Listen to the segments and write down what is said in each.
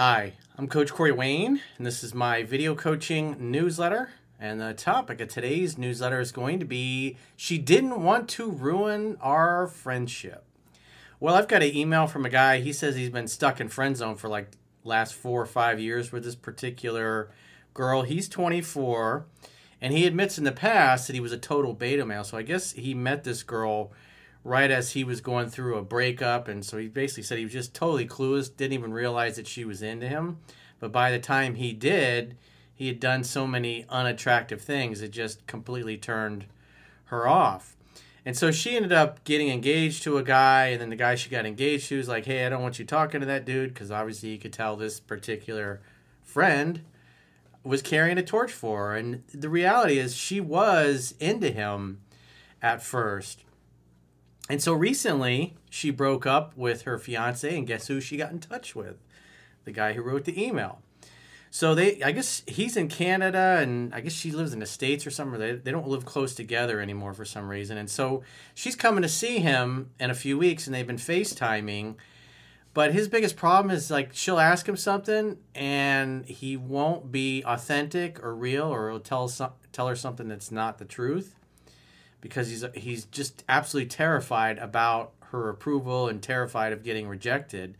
Hi, I'm Coach Corey Wayne, and this is my video coaching newsletter. And the topic of today's newsletter is going to be She Didn't Want to Ruin Our Friendship. Well, I've got an email from a guy. He says he's been stuck in friend zone for like last four or five years with this particular girl. He's 24, and he admits in the past that he was a total beta male. So I guess he met this girl right as he was going through a breakup. And so he basically said he was just totally clueless, didn't even realize that she was into him. But by the time he did, he had done so many unattractive things, it just completely turned her off. And so she ended up getting engaged to a guy, and then the guy she got engaged to was like, Hey, I don't want you talking to that dude, because obviously you could tell this particular friend was carrying a torch for her. And the reality is, she was into him at first. And so recently, she broke up with her fiance, and guess who she got in touch with? The guy who wrote the email. So they, I guess he's in Canada, and I guess she lives in the States or somewhere. They, they don't live close together anymore for some reason. And so she's coming to see him in a few weeks, and they've been FaceTiming. But his biggest problem is like she'll ask him something, and he won't be authentic or real, or he'll tell some, tell her something that's not the truth because he's he's just absolutely terrified about her approval and terrified of getting rejected.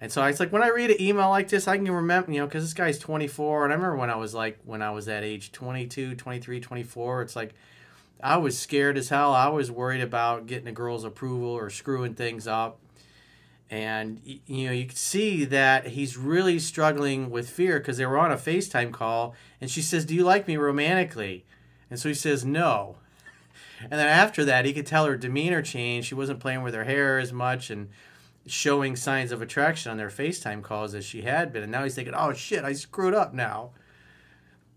And so it's like when I read an email like this, I can remember, you know, because this guy's 24. And I remember when I was like, when I was at age 22, 23, 24, it's like I was scared as hell. I was worried about getting a girl's approval or screwing things up. And, you know, you can see that he's really struggling with fear because they were on a FaceTime call. And she says, Do you like me romantically? And so he says, No. And then after that, he could tell her demeanor changed. She wasn't playing with her hair as much and showing signs of attraction on their FaceTime calls as she had been. And now he's thinking, oh shit, I screwed up now.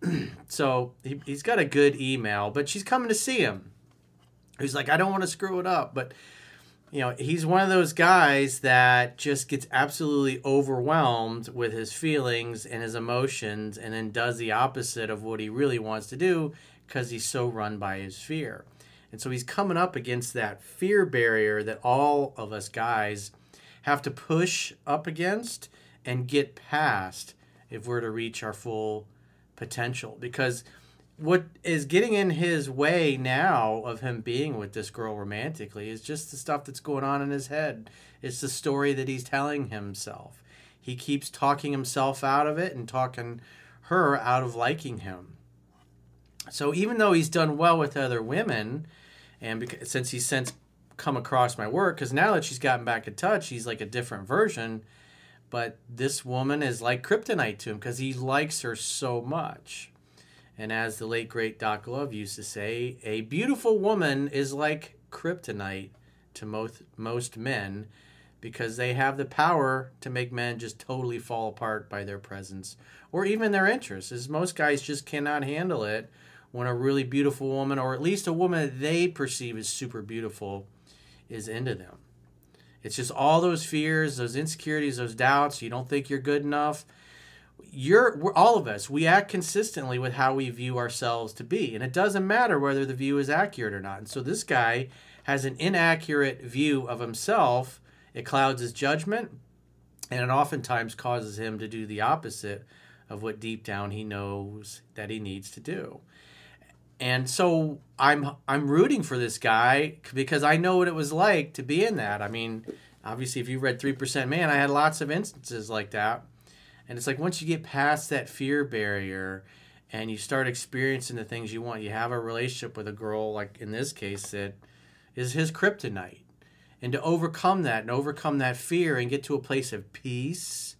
so he, he's got a good email, but she's coming to see him. He's like, I don't want to screw it up. But, you know, he's one of those guys that just gets absolutely overwhelmed with his feelings and his emotions and then does the opposite of what he really wants to do because he's so run by his fear. And so he's coming up against that fear barrier that all of us guys have to push up against and get past if we're to reach our full potential. Because what is getting in his way now of him being with this girl romantically is just the stuff that's going on in his head. It's the story that he's telling himself. He keeps talking himself out of it and talking her out of liking him. So even though he's done well with other women, and because, since he's since come across my work, because now that she's gotten back in touch, he's like a different version. But this woman is like kryptonite to him because he likes her so much. And as the late great Doc Love used to say, a beautiful woman is like kryptonite to most most men because they have the power to make men just totally fall apart by their presence or even their interests. As most guys just cannot handle it when a really beautiful woman, or at least a woman they perceive as super beautiful, is into them. It's just all those fears, those insecurities, those doubts. You don't think you're good enough. You're all of us. We act consistently with how we view ourselves to be, and it doesn't matter whether the view is accurate or not. And so this guy has an inaccurate view of himself. It clouds his judgment, and it oftentimes causes him to do the opposite of what deep down he knows that he needs to do and so I'm I'm rooting for this guy because I know what it was like to be in that. I mean, Obviously, if you read 3% Man, I had lots of instances like that. And it's like once you get past that fear barrier and you start experiencing the things you want, you have a relationship with a girl, like in this case, that is his kryptonite. And to overcome that and overcome that fear and get to a place of peace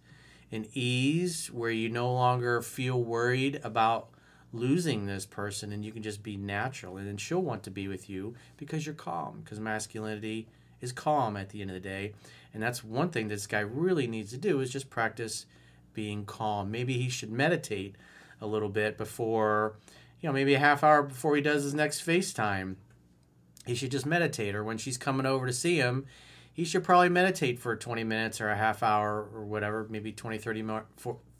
and ease where you no longer feel worried about losing this person and you can just be natural. And then she'll want to be with you because you're calm because masculinity is calm at the end of the day. And that's one thing this guy really needs to do is just practice being calm. Maybe he should meditate a little bit before you know maybe a half hour before he does his next facetime. He should just meditate or when she's coming over to see him he should probably meditate for 20 minutes or a half hour or whatever maybe 20 30,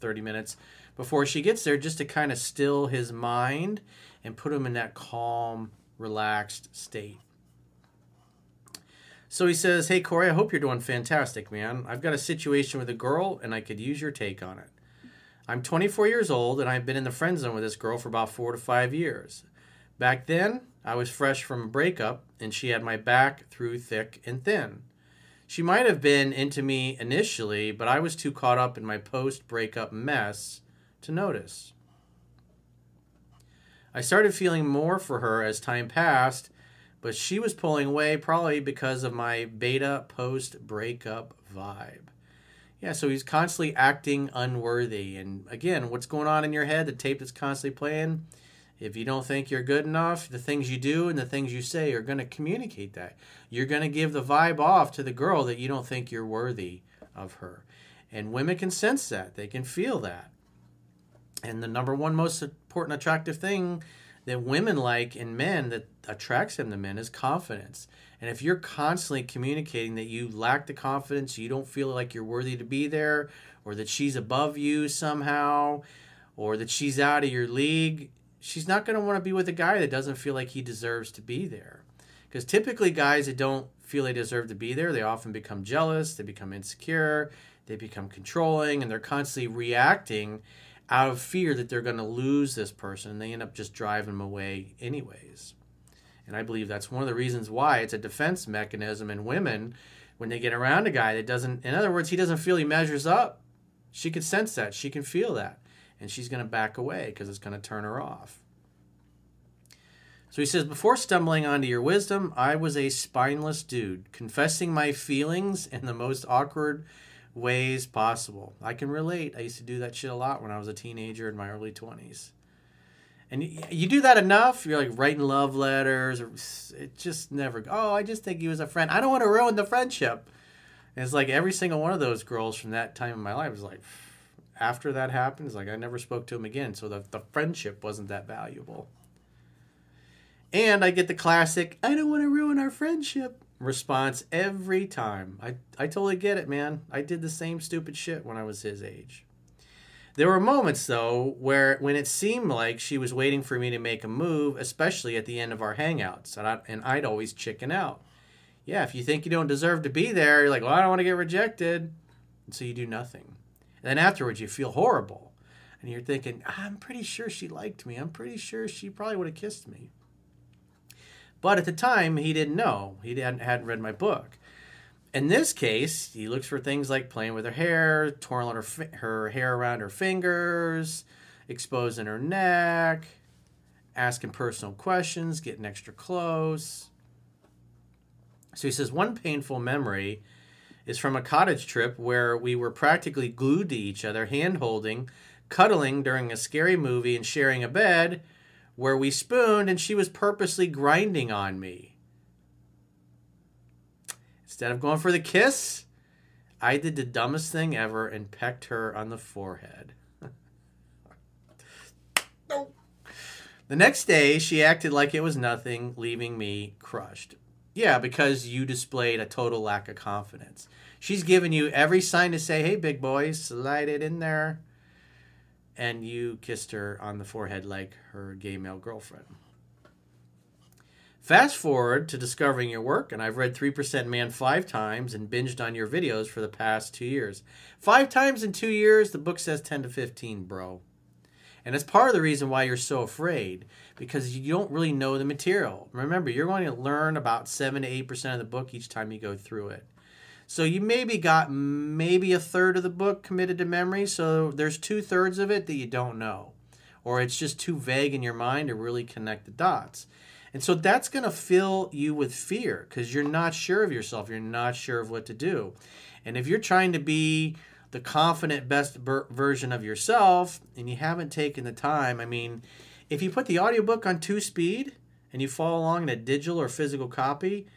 30 minutes before she gets there just to kind of still his mind and put him in that calm, relaxed state. So he says, Hey, Corey, I hope you're doing fantastic, man. I've got a situation with a girl and I could use your take on it. I'm 24 years old and I've been in the friend zone with this girl for about four to five years. Back then, I was fresh from a breakup and she had my back through thick and thin. She might have been into me initially, but I was too caught up in my post breakup mess to notice. I started feeling more for her as time passed, but she was pulling away probably because of my beta post breakup vibe. Yeah, so he's constantly acting unworthy. And again, what's going on in your head, the tape that's constantly playing, if you don't think you're good enough, the things you do and the things you say are going to communicate that. You're going to give the vibe off to the girl that you don't think you're worthy of her. And women can sense that, they can feel that. And the number one most important attractive thing that women like in men that attracts them to men is confidence. And if you're constantly communicating that you lack the confidence, you don't feel like you're worthy to be there, or that she's above you somehow, or that she's out of your league, she's not going to want to be with a guy that doesn't feel like he deserves to be there. Because typically, guys that don't feel they deserve to be there, they often become jealous, they become insecure, they become controlling, and they're constantly reacting out of fear that they're going to lose this person and they end up just driving them away anyways. And I believe that's one of the reasons why it's a defense mechanism in women when they get around a guy that doesn't, in other words, he doesn't feel he measures up. She can sense that. She can feel that. And she's going to back away because it's going to turn her off. So he says, Before stumbling onto your wisdom, I was a spineless dude, confessing my feelings in the most awkward ways possible. I can relate. I used to do that shit a lot when I was a teenager in my early 20s. And you do that enough, you're like writing love letters, or it just never. Oh, I just think he was a friend. I don't want to ruin the friendship. And it's like every single one of those girls from that time in my life was like, after that happened, it's like I never spoke to him again. So the, the friendship wasn't that valuable. And I get the classic, I don't want to ruin our friendship response every time. I, I totally get it, man. I did the same stupid shit when I was his age. There were moments, though, where when it seemed like she was waiting for me to make a move, especially at the end of our hangouts, and, I, and I'd always chicken out. Yeah, if you think you don't deserve to be there, you're like, well, I don't want to get rejected. And so you do nothing. And then afterwards, you feel horrible. And you're thinking, I'm pretty sure she liked me. I'm pretty sure she probably would have kissed me. But at the time, he didn't know. He hadn't, hadn't read my book. In this case, he looks for things like playing with her hair, twirling her, her hair around her fingers, exposing her neck, asking personal questions, getting extra close. So he says one painful memory is from a cottage trip where we were practically glued to each other, hand holding, cuddling during a scary movie, and sharing a bed where we spooned and she was purposely grinding on me. Instead of going for the kiss, I did the dumbest thing ever and pecked her on the forehead. The next day, she acted like it was nothing, leaving me crushed. Yeah, because you displayed a total lack of confidence. She's given you every sign to say, hey, big boy, slide it in there and you kissed her on the forehead like her gay male girlfriend. Fast forward to discovering your work, and I've read 3% Man five times and binged on your videos for the past two years. Five times in two years, the book says 10 to 15, bro. And it's part of the reason why you're so afraid, because you don't really know the material. Remember, you're going to learn about 7 to 8% of the book each time you go through it. So you maybe got maybe a third of the book committed to memory. So there's two thirds of it that you don't know, or it's just too vague in your mind to really connect the dots. And so that's going to fill you with fear because you're not sure of yourself. You're not sure of what to do. And if you're trying to be the confident best ver- version of yourself and you haven't taken the time, I mean, if you put the audiobook on two speed and you follow along in a digital or physical copy,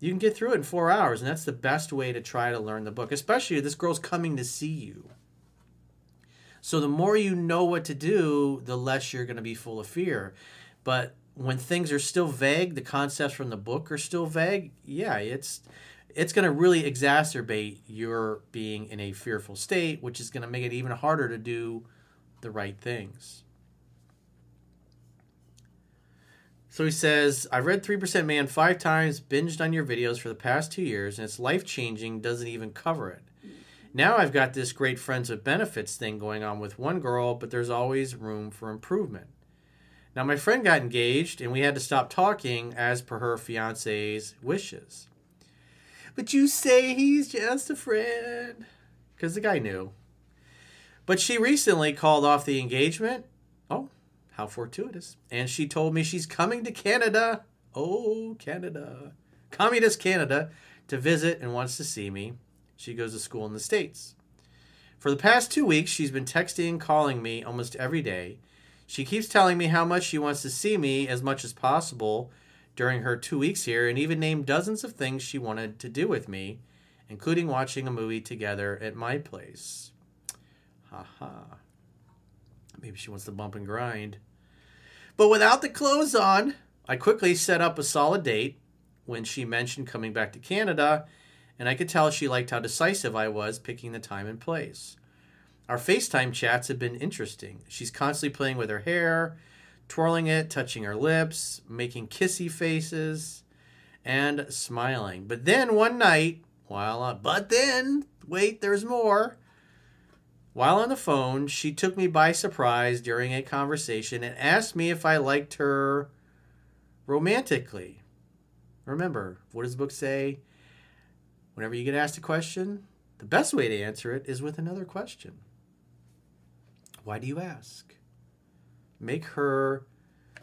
you can get through it in four hours. And that's the best way to try to learn the book, especially if this girl's coming to see you. So the more you know what to do, the less you're going to be full of fear. But when things are still vague, the concepts from the book are still vague, yeah, it's it's going to really exacerbate your being in a fearful state, which is going to make it even harder to do the right things. So he says, I've read 3% Man five times, binged on your videos for the past two years, and it's life changing, doesn't even cover it. Now I've got this great friends with benefits thing going on with one girl, but there's always room for improvement. Now, my friend got engaged, and we had to stop talking as per her fiance's wishes. But you say he's just a friend. Because the guy knew. But she recently called off the engagement. How fortuitous. And she told me she's coming to Canada. Oh, Canada. Communist Canada to visit and wants to see me. She goes to school in the States. For the past two weeks, she's been texting and calling me almost every day. She keeps telling me how much she wants to see me as much as possible during her two weeks here, and even named dozens of things she wanted to do with me, including watching a movie together at my place. Ha ha. Maybe she wants to bump and grind. But without the clothes on, I quickly set up a solid date when she mentioned coming back to Canada, and I could tell she liked how decisive I was picking the time and place. Our FaceTime chats have been interesting. She's constantly playing with her hair, twirling it, touching her lips, making kissy faces, and smiling. But then one night, while uh, on, but then, wait, there's more. While on the phone, she took me by surprise during a conversation and asked me if I liked her romantically. Remember, what does the book say? Whenever you get asked a question, the best way to answer it is with another question. Why do you ask? Make her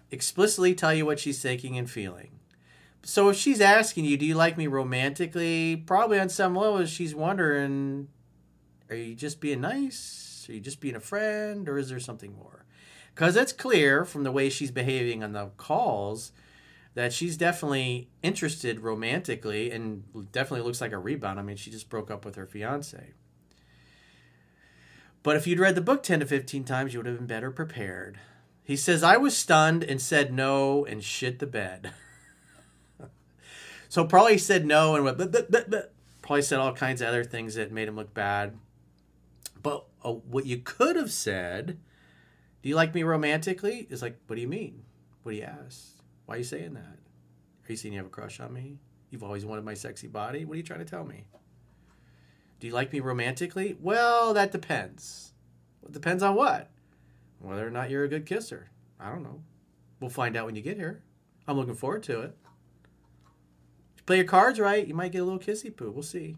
explicitly tell you what she's thinking and feeling. So if she's asking you, do you like me romantically? Probably on some level, she's wondering, are you just being nice? Are you just being a friend? Or is there something more? Because it's clear from the way she's behaving on the calls that she's definitely interested romantically and definitely looks like a rebound. I mean, she just broke up with her fiance. But if you'd read the book 10 to 15 times, you would have been better prepared. He says, I was stunned and said no and shit the bed. so probably said no and went, probably said all kinds of other things that made him look bad. But uh, what you could have said, do you like me romantically? Is like, what do you mean? What do you ask? Why are you saying that? Are you saying you have a crush on me? You've always wanted my sexy body? What are you trying to tell me? Do you like me romantically? Well, that depends. It depends on what? Whether or not you're a good kisser. I don't know. We'll find out when you get here. I'm looking forward to it. If you play your cards right, you might get a little kissy poo. We'll see.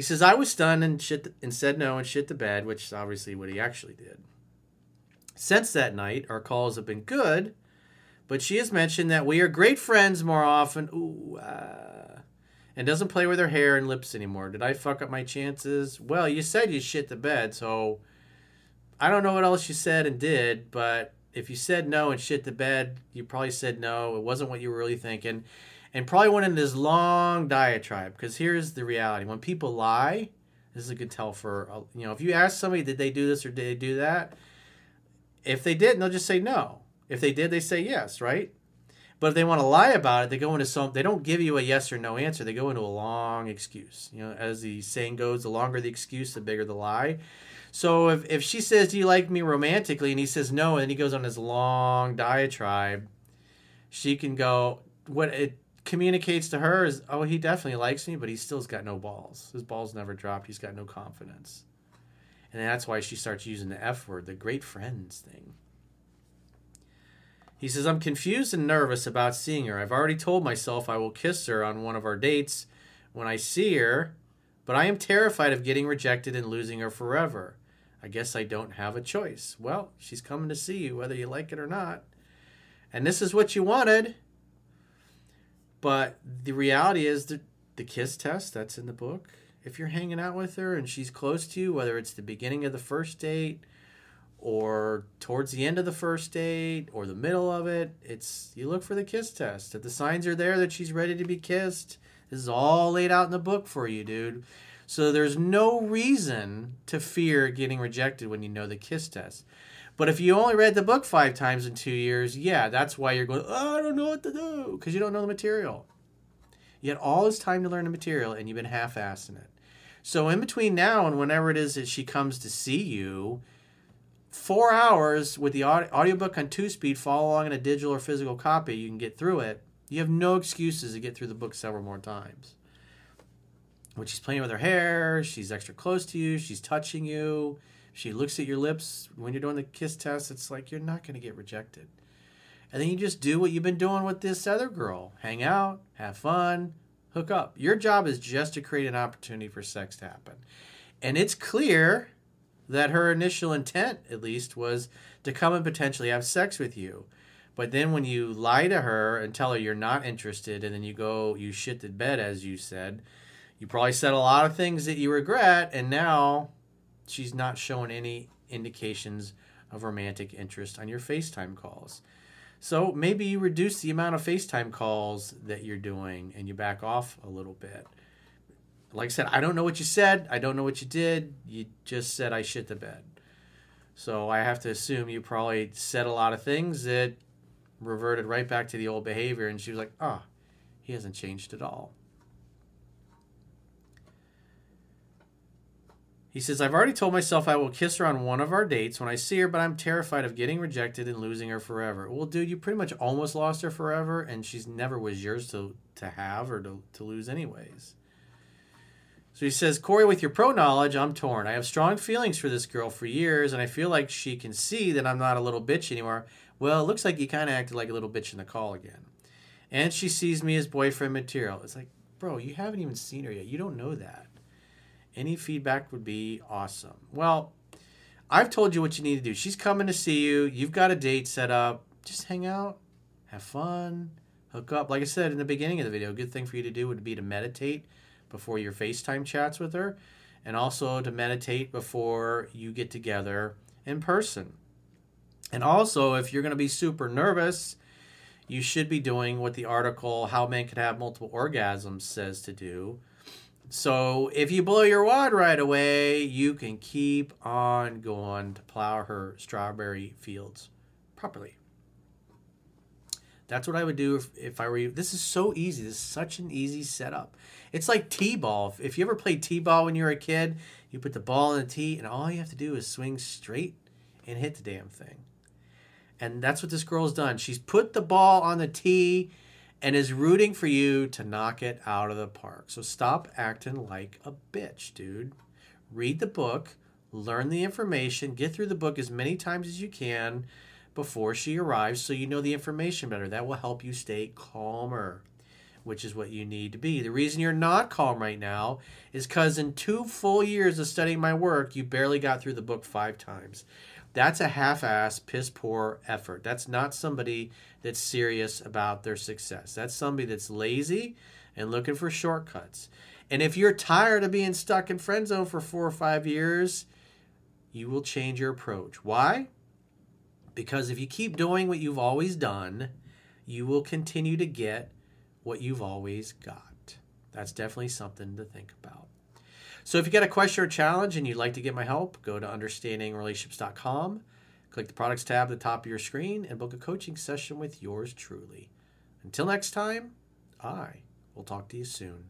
He says, I was stunned and, shit and said no and shit the bed, which is obviously what he actually did. Since that night, our calls have been good, but she has mentioned that we are great friends more often. Ooh, uh, and doesn't play with her hair and lips anymore. Did I fuck up my chances? Well, you said you shit the bed, so I don't know what else you said and did, but if you said no and shit the bed, you probably said no. It wasn't what you were really thinking. And probably went into this long diatribe because here's the reality. When people lie, this is a good tell for, uh, you know, if you ask somebody, did they do this or did they do that? If they didn't, they'll just say no. If they did, they say yes, right? But if they want to lie about it, they go into some. They don't give you a yes or no answer. They go into a long excuse. You know, as the saying goes, the longer the excuse, the bigger the lie. So if, if she says, "Do you like me romantically?" and he says no, and he goes on this long diatribe, she can go. What it communicates to her is, "Oh, he definitely likes me, but he still's got no balls. His balls never dropped. He's got no confidence." And that's why she starts using the F word, the great friends thing. He says, I'm confused and nervous about seeing her. I've already told myself I will kiss her on one of our dates when I see her, but I am terrified of getting rejected and losing her forever. I guess I don't have a choice. Well, she's coming to see you, whether you like it or not. And this is what you wanted. But the reality is the, the kiss test, that's in the book. If you're hanging out with her and she's close to you, whether it's the beginning of the first date or towards the end of the first date or the middle of it, it's you look for the kiss test. If the signs are there that she's ready to be kissed, this is all laid out in the book for you, dude. So there's no reason to fear getting rejected when you know the kiss test. But if you only read the book five times in two years, yeah, that's why you're going, oh, I don't know what to do, because you don't know the material. You had all this time to learn the material and you've been half assing it. So in between now and whenever it is that she comes to see you, four hours with the audiobook on two speed, follow along in a digital or physical copy, you can get through it. You have no excuses to get through the book several more times when she's playing with her hair, she's extra close to you, she's touching you, she looks at your lips when you're doing the kiss test, it's like you're not going to get rejected. And then you just do what you've been doing with this other girl hang out, have fun, hook up. Your job is just to create an opportunity for sex to happen. And it's clear that her initial intent, at least, was to come and potentially have sex with you. But then when you lie to her and tell her you're not interested, and then you go, you shit the bed, as you said, you probably said a lot of things that you regret, and now she's not showing any indications of romantic interest on your FaceTime calls. So maybe you reduce the amount of FaceTime calls that you're doing and you back off a little bit. Like I said, I don't know what you said. I don't know what you did. You just said I shit the bed. So I have to assume you probably said a lot of things that reverted right back to the old behavior. And she was like, oh, he hasn't changed at all. He says, I've already told myself I will kiss her on one of our dates when I see her, but I'm terrified of getting rejected and losing her forever. Well, dude, you pretty much almost lost her forever, and she's never was yours to, to have or to, to lose, anyways. So he says, Corey, with your pro knowledge, I'm torn. I have strong feelings for this girl for years, and I feel like she can see that I'm not a little bitch anymore. Well, it looks like you kind of acted like a little bitch in the call again. And she sees me as boyfriend material. It's like, bro, you haven't even seen her yet. You don't know that. Any feedback would be awesome. Well, I've told you what you need to do. She's coming to see you. You've got a date set up. Just hang out, have fun, hook up. Like I said in the beginning of the video, a good thing for you to do would be to meditate before your FaceTime chats with her, and also to meditate before you get together in person. And also, if you're going to be super nervous, you should be doing what the article How Men Can Have Multiple Orgasms says to do so if you blow your wad right away, you can keep on going to plow her strawberry fields properly. That's what I would do if, if I were you. This is so easy. This is such an easy setup. It's like T-ball. If you ever played T-ball when you were a kid, you put the ball in the tee, and all you have to do is swing straight and hit the damn thing. And that's what this girl's done. She's put the ball on the tee and is rooting for you to knock it out of the park. So stop acting like a bitch, dude. Read the book, learn the information, get through the book as many times as you can before she arrives so you know the information better. That will help you stay calmer, which is what you need to be. The reason you're not calm right now is because in two full years of studying my work, you barely got through the book five times. That's a half ass, piss poor effort. That's not somebody that's serious about their success. That's somebody that's lazy and looking for shortcuts. And if you're tired of being stuck in friend zone for four or five years, you will change your approach. Why? Because if you keep doing what you've always done, you will continue to get what you've always got. That's definitely something to think about. So if you got a question or challenge and you'd like to get my help, go to understandingrelationships.com, click the products tab at the top of your screen, and book a coaching session with yours truly. Until next time, I will talk to you soon.